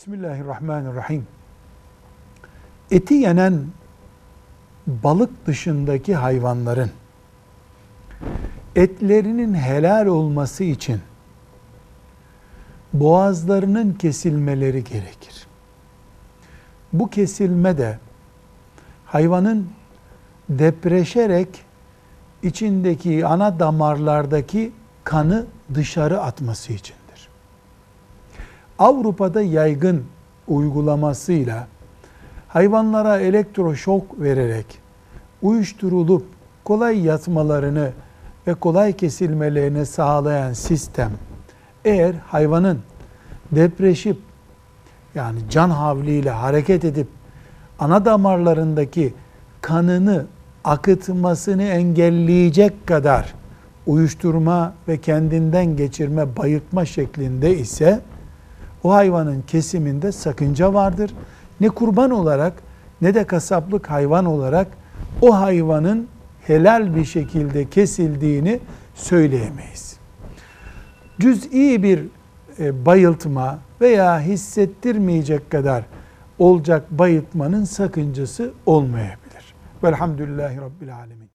Bismillahirrahmanirrahim. Eti yenen balık dışındaki hayvanların etlerinin helal olması için boğazlarının kesilmeleri gerekir. Bu kesilme de hayvanın depreşerek içindeki ana damarlardaki kanı dışarı atması içindir. Avrupa'da yaygın uygulamasıyla hayvanlara elektroşok vererek uyuşturulup kolay yatmalarını ve kolay kesilmelerini sağlayan sistem eğer hayvanın depreşip yani can havliyle hareket edip ana damarlarındaki kanını akıtmasını engelleyecek kadar uyuşturma ve kendinden geçirme, bayıltma şeklinde ise o hayvanın kesiminde sakınca vardır. Ne kurban olarak ne de kasaplık hayvan olarak o hayvanın helal bir şekilde kesildiğini söyleyemeyiz. Cüz'i bir e, bayıltma veya hissettirmeyecek kadar olacak bayıltmanın sakıncası olmayabilir. Velhamdülillahi Rabbil Alemin.